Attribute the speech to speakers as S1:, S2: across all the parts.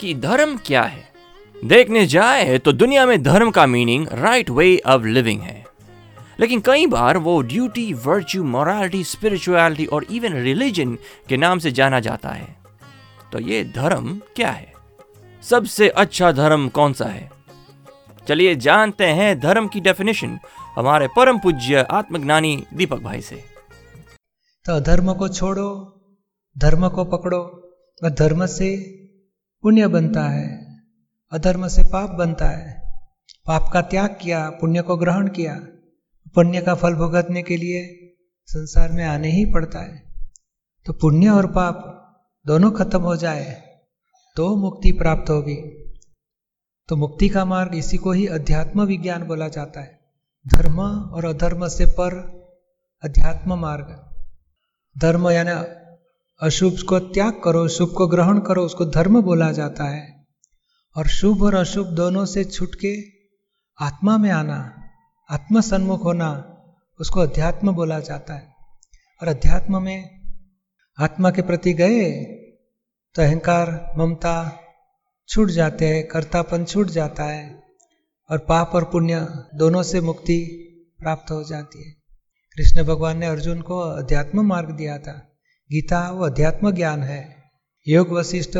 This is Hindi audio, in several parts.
S1: कि धर्म क्या है? देखने जाए तो दुनिया में धर्म का meaning right way of living है। लेकिन कई बार वो ड्यूटी वर्च्यू मोरालिटी स्पिरिचुअलिटी और इवन रिलीजन के नाम से जाना जाता है। तो ये धर्म क्या है? सबसे अच्छा धर्म कौन सा है? चलिए जानते हैं धर्म की डेफिनेशन हमारे परम पूज्य आत्मज्ञानी दीपक भाई से।
S2: तो धर्म को छोड़ो, धर्म को पकड़ो वह धर्म से पुण्य बनता है, अधर्म से पाप बनता है। पाप का त्याग किया, पुण्य को ग्रहण किया, पुण्य का फल भुगतने के लिए संसार में आने ही पड़ता है। तो पुण्य और पाप दोनों खत्म हो जाए तो मुक्ति प्राप्त होगी। तो मुक्ति का मार्ग इसी को ही अध्यात्म विज्ञान बोला जाता है। धर्म और अधर्म से पर अध्यात्म मार्ग। धर्म यानी अशुभ को त्याग करो, शुभ को ग्रहण करो, उसको धर्म बोला जाता है। और शुभ और अशुभ दोनों से छुट के आत्मा में आना, आत्म सन्मुख होना, उसको अध्यात्म बोला जाता है। और अध्यात्म में आत्मा के प्रति गए तो अहंकार, ममता छूट जाते हैं, कर्तापन छूट जाता है, और पाप और पुण्य दोनों से मुक्ति प्राप्त हो जाती है। कृष्ण भगवान ने अर्जुन को अध्यात्म मार्ग दिया था। गीता, वो अध्यात्म ज्ञान है। योग वशिष्ठ,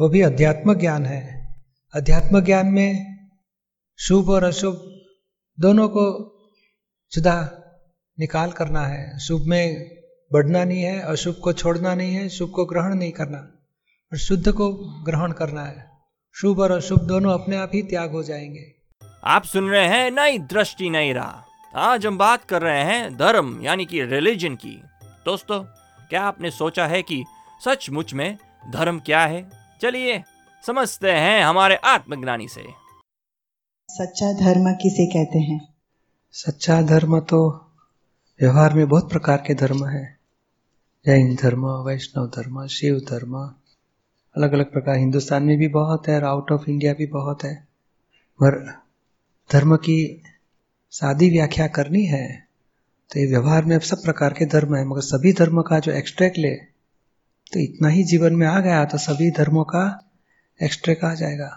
S2: वो भी अध्यात्म ज्ञान है। अध्यात्म ज्ञान में शुभ और अशुभ दोनों को जुदा निकाल करना है। शुभ में बढ़ना नहीं है, अशुभ को छोड़ना नहीं है, शुभ को ग्रहण नहीं करना, और शुद्ध को ग्रहण करना है। शुभ और अशुभ दोनों अपने आप ही त्याग हो जाएँगे।
S1: आप सुन रहे हैं नई दृष्टि नई राह। आज हम बात कर रहे हैं धर्म, यानी कि रिलीजन की। दोस्तों क्या आपने सोचा है कि सचमुच में धर्म क्या है? चलिए समझते हैं हमारे आत्मज्ञानी से।
S3: सच्चा धर्म किसे कहते हैं?
S2: सच्चा धर्म तो व्यवहार में बहुत प्रकार के धर्म है। जैन धर्म वैष्णव धर्म शिव धर्म अलग अलग प्रकार। हिंदुस्तान में भी बहुत है और आउट ऑफ़ इंडिया भी बहुत है। पर धर्म की सादी व्याख्या करनी है। तो ये व्यवहार में अब सब प्रकार के धर्म है, मगर सभी धर्म का जो एक्सट्रैक्ट ले तो इतना ही जीवन में आ गया तो सभी धर्मों का एक्सट्रैक्ट आ जाएगा।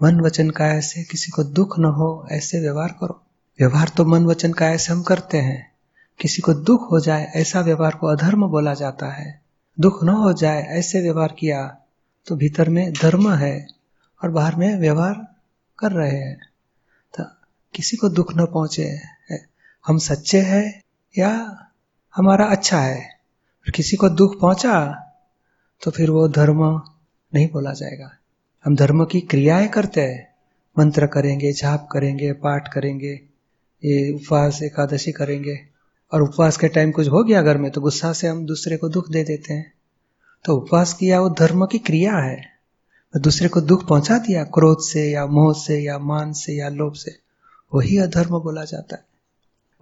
S2: मन वचन का ऐसे किसी को दुख न हो, ऐसे व्यवहार करो। व्यवहार तो मन वचन का ऐसे हम करते हैं। किसी को दुख हो जाए, ऐसा व्यवहार को अधर्म बोला जाता है। दुख न हो जाए, ऐसे व्यवहार किया तो भीतर में धर्म है और बाहर में व्यवहार कर रहे हैं। तो किसी को दुख न पहुँचे हम सच्चे हैं या हमारा अच्छा है किसी को दुख पहुँचा तो फिर वो धर्म नहीं बोला जाएगा। हम धर्म की क्रियाएँ करते हैं, मंत्र करेंगे, जाप करेंगे, पाठ करेंगे, ये उपवास, एकादशी करेंगे, और उपवास के टाइम कुछ हो गया घर में तो गुस्सा से हम दूसरे को दुख दे देते हैं। तो उपवास किया वो धर्म की क्रिया है दूसरे को दुख पहुँचा दिया, क्रोध से या मोह से या मान से या लोभ से, वही अधर्म बोला जाता है।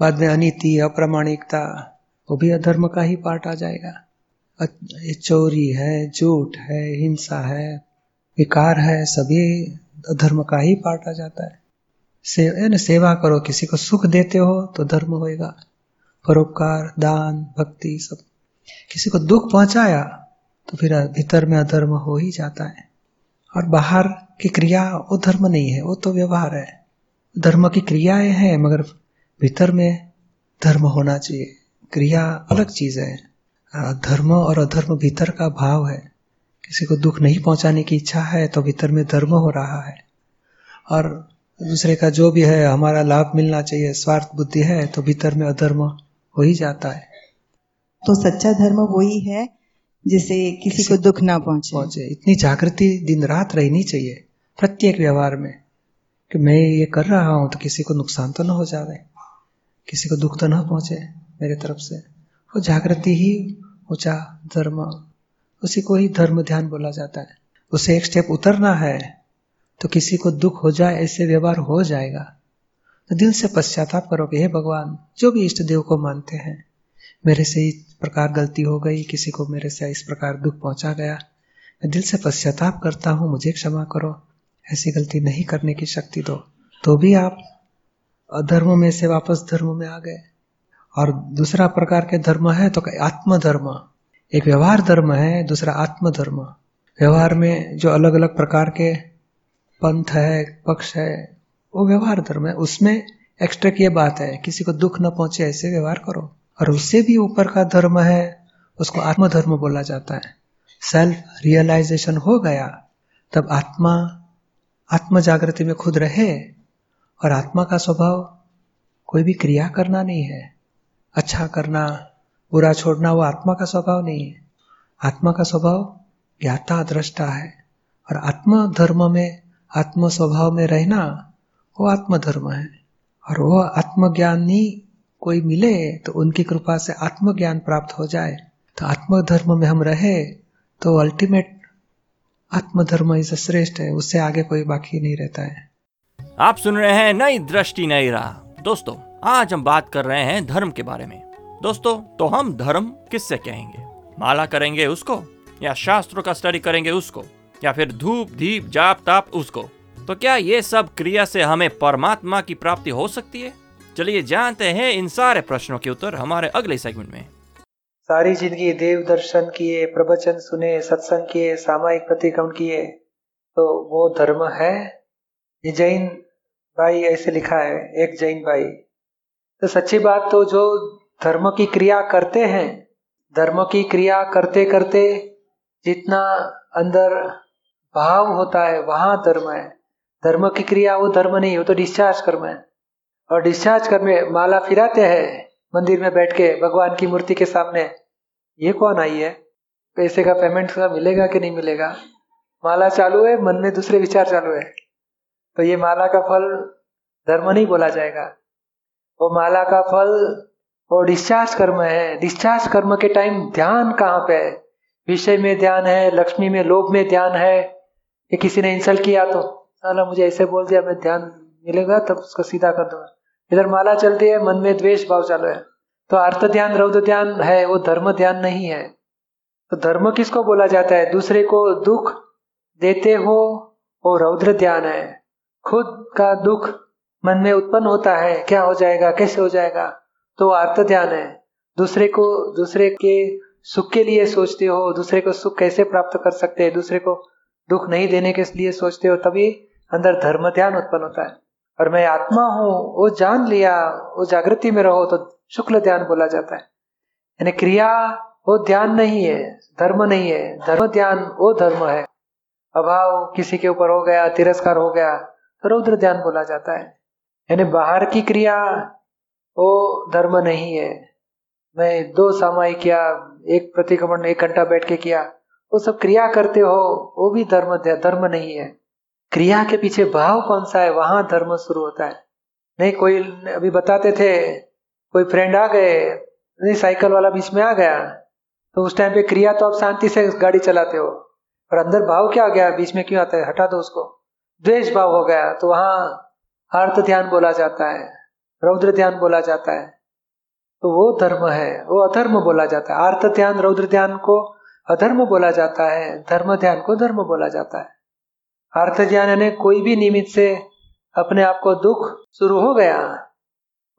S2: बाद में अनिति अप्रामाणिकता वो भी अधर्म का ही पार्ट आ जाएगा। ये चोरी है झूठ है हिंसा है विकार है सभी अधर्म का ही पार्ट आ जाता है। से, सेवा करो किसी को सुख देते हो तो धर्म होएगा। परोपकार दान भक्ति सब। किसी को दुख पहुँचाया तो फिर भीतर में अधर्म हो ही जाता है। और बाहर की क्रिया वो धर्म नहीं है वो तो व्यवहार है। धर्म की क्रियाएँ हैं मगर भीतर में धर्म होना चाहिए। क्रिया अलग चीज़ है। धर्म और अधर्म भीतर का भाव है। किसी को दुख नहीं पहुँचाने की इच्छा है तो भीतर में धर्म हो रहा है। और दूसरे का जो भी है हमारा लाभ मिलना चाहिए स्वार्थ बुद्धि है तो भीतर में अधर्म हो ही जाता है।
S3: तो सच्चा धर्म वही है जिसे किसी, किसी को दुख ना पहुँचे।
S2: पहुँचे। इतनी जागृति दिन रात रहनी चाहिए प्रत्येक व्यवहार में कि मैं ये कर रहा हूँ तो किसी को नुकसान तो ना हो जाए किसी को दुख तो ना पहुँचे मेरे तरफ़ से। वो जागृति ही ऊँचा धर्म, उसी को ही धर्म ध्यान बोला जाता है। उसे एक स्टेप उतरना है तो किसी को दुख हो जाए, ऐसे व्यवहार हो जाएगा। तो दिल से पश्चाताप करोगे हे भगवान, जो भी इष्ट देव को मानते हैं, मेरे से इस प्रकार गलती हो गई, किसी को मेरे से इस प्रकार दुख पहुँचा गया। मैं दिल से पश्चाताप करता हूँ, मुझे क्षमा करो, ऐसी गलती नहीं करने की शक्ति दो। तो भी आप अधर्म में से वापस धर्म में आ गए। और दूसरा प्रकार के धर्म है तो आत्म धर्म एक व्यवहार धर्म है, दूसरा आत्म धर्म व्यवहार में जो अलग अलग प्रकार के पंथ है, पक्ष है, वो व्यवहार धर्म है। उसमें एक्स्ट्रा की बात है, किसी को दुख न पहुँचे, ऐसे व्यवहार करो। और उससे भी ऊपर का धर्म है, उसको आत्म धर्म बोला जाता है। सेल्फ रियलाइजेशन हो गया, तब आत्मा आत्म जागृति में खुद रहे और आत्मा का स्वभाव, कोई भी क्रिया करना नहीं है। अच्छा करना, बुरा छोड़ना, वो आत्मा का स्वभाव नहीं है। आत्मा का स्वभाव ज्ञाता दृष्टा है। और आत्म धर्म में आत्म स्वभाव में रहना, वो आत्म धर्म है। और वो आत्मज्ञानी कोई मिले तो उनकी कृपा से आत्मज्ञान प्राप्त हो जाए। तो आत्म धर्म में हम रहे तो अल्टीमेट आत्मधर्म इस श्रेष्ठ है, उससे आगे कोई बाकी नहीं रहता है।
S1: आप सुन रहे हैं नई दृष्टि, नई राह। दोस्तों, आज हम बात कर रहे हैं धर्म के बारे में। दोस्तों तो हम धर्म किससे कहेंगे? माला करेंगे उसको, या शास्त्रों का स्टडी करेंगे उसको, या फिर धूप, दीप, जाप, ताप उसको? तो क्या ये सब क्रिया से हमें परमात्मा की प्राप्ति हो सकती है? चलिए जानते हैं इन सारे प्रश्नों के उत्तर हमारे अगले सेगमेंट में।
S2: सारी ज़िंदगी देव दर्शन किए, प्रवचन सुने, सत्संग किए, सामायिक प्रतिक्रमण किए तो वो धर्म है? जैन भाई, ऐसे लिखा है, एक जैन भाई। तो सच्ची बात तो जो धर्म की क्रिया करते हैं, धर्म की क्रिया करते करते जितना अंदर भाव होता है, वहाँ धर्म है। धर्म की क्रिया वो धर्म नहीं हो तो डिस्चार्ज कर्म है। और डिस्चार्ज कर्म माला फिराते हैं, मंदिर में बैठ के, भगवान की मूर्ति के सामने। ये कौन आई है? पैसे का पेमेंट का मिलेगा कि नहीं मिलेगा? माला चालू है, मन में दूसरे विचार चालू है। तो ये माला का फल धर्म नहीं बोला जाएगा। वो माला का फल, वो डिस्चार्ज कर्म है। डिस्चार्ज कर्म के टाइम ध्यान कहाँ पे है? विषय में ध्यान है, लक्ष्मी में, लोभ में ध्यान है। कि किसी ने इंसल्ट किया तो साला मुझे ऐसे बोल दिया, मैं ध्यान मिलेगा, तब उसको सीधा कर दूँगा। इधर माला चलती है, मन में द्वेष भाव चालू है। तो अर्थ ध्यान, रौद्र ध्यान है, वो धर्म ध्यान नहीं है। तो धर्म किसको बोला जाता है? दूसरे को दुख देते हो, वो रौद्र ध्यान है। खुद का दुख मन में उत्पन्न होता है। क्या हो जाएगा? कैसे हो जाएगा? तो अर्थ ध्यान है। दूसरे को, दूसरे के सुख के लिए सोचते हो, दूसरे को सुख कैसे प्राप्त कर सकते हैं? दूसरे को दुख नहीं देने के लिए सोचते हो, तभी अंदर धर्म ध्यान उत्पन्न होता है। और मैं आत्मा हूँ, वो जान लिया, वो जागृति में रहो तो शुक्ल ध्यान बोला जाता है। यानी क्रिया, वो ध्यान नहीं है, धर्म नहीं है। धर्म ध्यान, वो धर्म है। अभाव किसी के ऊपर हो गया, तिरस्कार हो गया रौद्र ध्यान बोला जाता है। यानी बाहर की क्रिया, वो धर्म नहीं है। मैं दो सामाई किया, एक प्रतिक्रमण, एक घंटा बैठ के किया, वो सब क्रिया करते हो, वो भी धर्म धर्म नहीं है। क्रिया के पीछे भाव कौन सा है? वहाँ धर्म शुरू होता है। नहीं, कोई अभी बताते थे, कोई फ्रेंड आ गए, नहीं साइकिल वाला बीच में आ गया तो उस टाइम पे क्रिया तो आप शांति से गाड़ी चलाते हो, पर अंदर भाव क्या गया? बीच में क्यों आता है? हटा दो उसको। द्वेष भाव हो गया तो वहाँ अर्थ ध्यान बोला जाता है, रौद्र ध्यान बोला जाता है। तो वो धर्म है, वो अधर्म बोला जाता है। अर्थ ध्यान, रौद्र ध्यान को अधर्म बोला जाता है, धर्म ध्यान को धर्म बोला जाता है। अर्थ ध्यान यानी कोई भी निमित्त से अपने आप को दुख शुरू हो गया,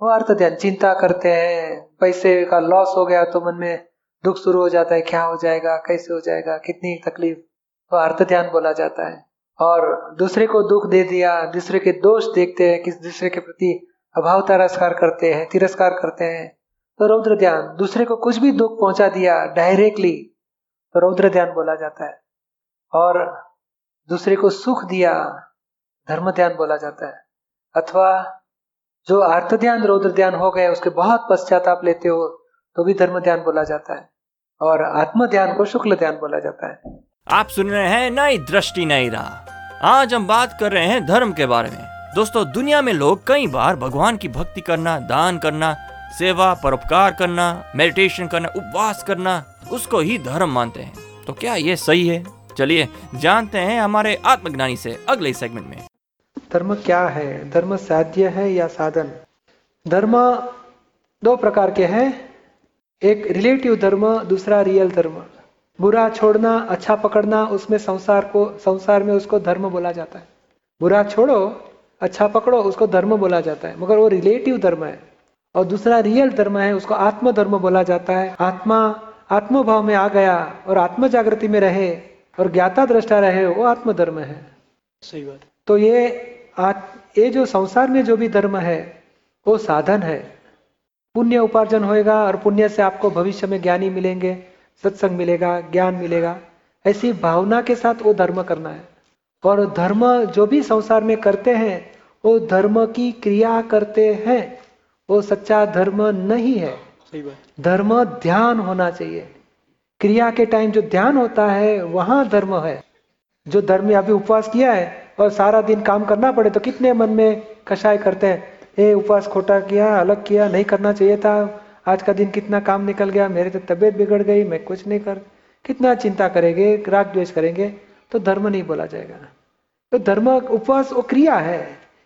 S2: वो अर्थ ध्यान, चिंता करते हैं, पैसे का लॉस हो गया तो मन में दुख शुरू हो जाता है, क्या हो जाएगा, कैसे हो जाएगा, कितनी तकलीफ़ तो अर्थ ध्यान बोला जाता है। और दूसरे को दुख दे दिया, दूसरे के दोष देखते हैं, किस दूसरे के प्रति अभाव तिरस्कार करते हैं, तिरस्कार करते हैं। तो रौद्र ध्यान, दूसरे को कुछ भी दुख पहुँचा दिया डायरेक्टली तो रौद्र ध्यान बोला जाता है। और दूसरे को सुख दिया, धर्म ध्यान बोला जाता है। अथवा जो अर्थ ध्यान, रौद्र ध्यान हो गए, उसके बहुत पश्चाताप लेते हो तो भी धर्म ध्यान बोला जाता है। और आत्म ध्यान को शुक्ल ध्यान बोला जाता है।
S1: आप सुन रहे हैं नई दृष्टि, नई राह। आज हम बात कर रहे हैं धर्म के बारे में। दोस्तों, दुनिया में लोग कई बार भगवान की भक्ति करना, दान करना, सेवा परोपकार करना मेडिटेशन करना, उपवास करना, उसको ही धर्म मानते हैं। तो क्या ये सही है? चलिए जानते हैं हमारे आत्मज्ञानी से अगले सेगमेंट में।
S2: धर्म क्या है? धर्म साध्य है या साधन? धर्म दो प्रकार के हैं। एक रिलेटिव धर्म, दूसरा रियल धर्म। बुरा छोड़ना अच्छा पकड़ना उसमें संसार को संसार में उसको धर्म बोला जाता है। बुरा छोड़ो अच्छा पकड़ो उसको धर्म बोला जाता है। मगर वो रिलेटिव धर्म है। और दूसरा रियल धर्म है उसको आत्म धर्म बोला जाता है। आत्मा आत्मभाव में आ गया और आत्म जागृति में रहे और ज्ञाता दृष्टा रहे वो आत्म धर्म है।
S4: सही बात।
S2: तो ये आत, ये जो संसार में जो भी धर्म है वो साधन है। पुण्य उपार्जन होएगा और पुण्य से आपको भविष्य में ज्ञानी मिलेंगे। सत्संग मिलेगा ज्ञान मिलेगा ऐसी भावना के साथ वो धर्म करना है। और धर्म जो भी संसार में करते हैं वो धर्म की क्रिया करते हैं वो सच्चा धर्म नहीं है।
S4: सही बात।
S2: धर्म ध्यान होना चाहिए। क्रिया के टाइम जो ध्यान होता है वहाँ धर्म है। जो धर्म अभी उपवास किया है और सारा दिन काम करना पड़े तो कितने मन में कषाय करते हैं ए उपवास खोटा किया अलग किया नहीं करना चाहिए था आज का दिन कितना काम निकल गया मेरे तो तबीयत बिगड़ गई मैं कुछ नहीं कर कितना चिंता करेंगे राग द्वेष करेंगे तो धर्म नहीं बोला जाएगा तो धर्म उपवास वो क्रिया है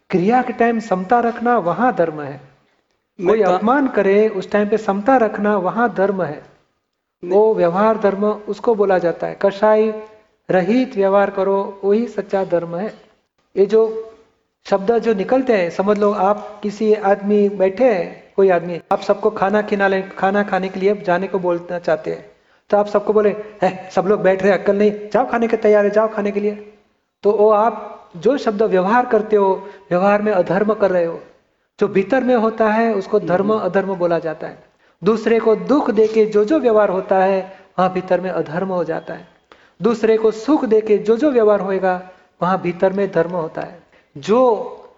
S2: क्रिया के टाइम समता रखना वहाँ धर्म है। कोई अपमान करे उस टाइम पे समता रखना वहाँ धर्म है। वो व्यवहार धर्म उसको बोला जाता है कषाय रहित व्यवहार करो वही सच्चा धर्म है। ये जो शब्द जो निकलते हैं समझ लो आप किसी आदमी बैठे हैं कोई आदमी आप सबको खाना खिला खाना खाने के लिए जाने को बोलना चाहते हैं। तो आप सबको बोले है सब लोग बैठ रहे अक्कल नहीं जाओ खाने के तैयार है जाओ खाने के लिए। तो वो आप जो शब्द व्यवहार करते हो व्यवहार में अधर्म कर रहे हो जो भीतर में होता है उसको धर्म अधर्म बोला जाता है। दूसरे को दुख देके जो जो व्यवहार होता है वहाँ भीतर में अधर्म हो जाता है। दूसरे को सुख देके जो जो व्यवहार होएगा वहाँ भीतर में धर्म होता है। जो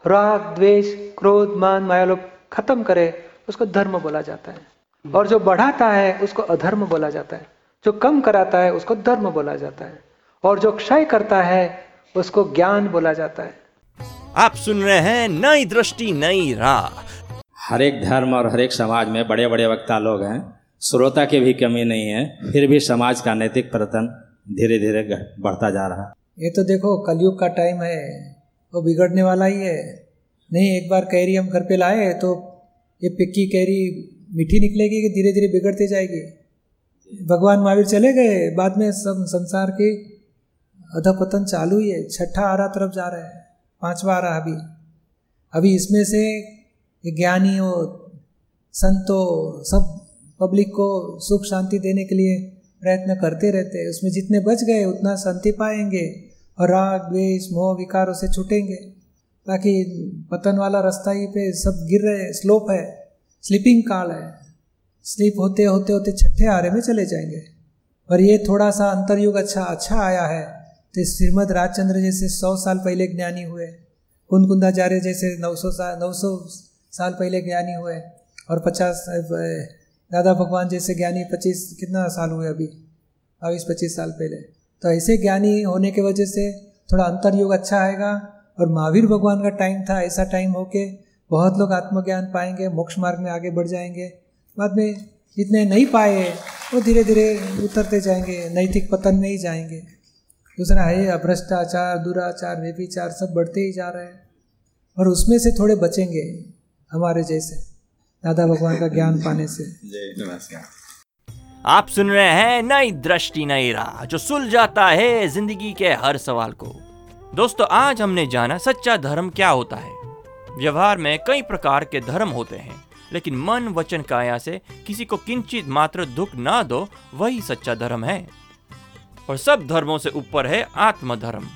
S2: राग द्वेष क्रोध मान माया लोग खत्म करे उसको धर्म बोला जाता है। और जो बढ़ाता है उसको अधर्म बोला जाता है। जो कम कराता है उसको धर्म बोला जाता है। और जो क्षय करता है उसको ज्ञान बोला जाता है।
S1: आप सुन रहे हैं नई दृष्टि नई राह।
S5: हर एक धर्म और हर एक समाज में बड़े बड़े वक्ता लोग हैं। श्रोता की भी कमी नहीं है फिर भी समाज का नैतिक प्रतन धीरे धीरे बढ़ता जा रहा।
S6: है ये तो देखो कलयुग का टाइम है वो बिगड़ने वाला ही है। नहीं एक बार कैरी हम घर पे लाए तो ये पिक्की कैरी मीठी निकलेगी कि धीरे धीरे बिगड़ती जाएगी? भगवान महावीर चले गए। बाद में सब संसार की अधपतन चालू ही है। छठा आरा तरफ़ जा रहा है। पांचवा आरा अभी। अभी इसमें से ज्ञानी ज्ञानियों, संतों, सब पब्लिक को सुख शांति देने के लिए प्रयत्न करते रहते हैं। उसमें जितने बच गए, उतना शांति पाएँगे और राग, द्वेष, मोह, विकारों से छूटेंगे। ताकि पतन वाला रास्ता ही पे सब गिर रहे, स्लोप है, स्लीपिंग काल है। स्लीप होते होते होते छठे आरे में चले जाएँगे। पर ये थोड़ा सा अंतरयुग अच्छा अच्छा आया है। तो श्रीमद राजचंद्र जैसे सौ साल पहले ज्ञानी हुए कुंदकुंदाचार्य जैसे नौ सौ साल नौ सौ साल पहले ज्ञानी हुए, और पचास दादा भगवान जैसे ज्ञानी पच्चीस, कितना साल हुए अभी? बाईस, पच्चीस साल पहले। तो ऐसे ज्ञानी होने की वजह से थोड़ा अंतर युग अच्छा आएगा। और महावीर भगवान का टाइम था ऐसा टाइम हो के बहुत लोग आत्मज्ञान पाएँगे मोक्ष मार्ग में आगे बढ़ जाएँगे। बाद में जितने नहीं पाए वो धीरे धीरे उतरते जाएँगे नैतिक पतन में ही जाएँगे। दूसरा है भ्रष्टाचार दुराचार व्यभिचार सब बढ़ते ही जा रहे हैं। और उसमें से थोड़े बचेंगे हमारे जैसे दादा भगवान का ज्ञान पाने से।
S1: आप सुन रहे हैं नई दृष्टि नई राह जो सुल जाता है ज़िंदगी के हर सवाल को। दोस्तों, आज हमने जाना सच्चा धर्म क्या होता है। व्यवहार में कई प्रकार के धर्म होते हैं, लेकिन मन, वचन, काया से किसी को किंचित मात्र दुख ना दो, वही सच्चा धर्म है। और सब धर्मों से ऊपर है आत्म धर्म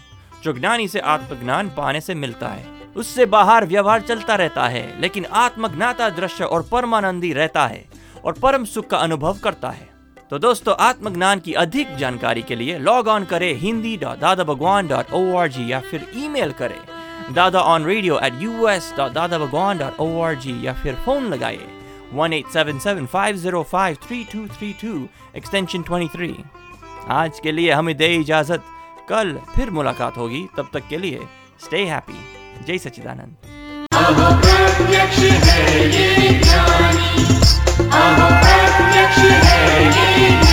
S1: जो ज्ञानी से आत्मज्ञान पाने से मिलता है। उससे बाहर व्यवहार चलता रहता है, लेकिन आत्मज्ञाता दृश्य और परमानंदी रहता है, और परम सुख का अनुभव करता है। तो दोस्तों, आत्मज्ञान की अधिक जानकारी के लिए लॉग ऑन करें Hindi dot Dada Bhagwan dot O R G या फिर ईमेल करें। Dada on radio at U S dot Dada Bhagwan dot O R G या फिर फ़ोन लगाइए one eight seven seven five zero five three two three two extension twenty three आज के लिए हमें दे इजाज़त। कल फिर मुलाकात होगी। तब तक के लिए स्टे हैप्पी जय सचिदानंद प्रत्यक्ष है ये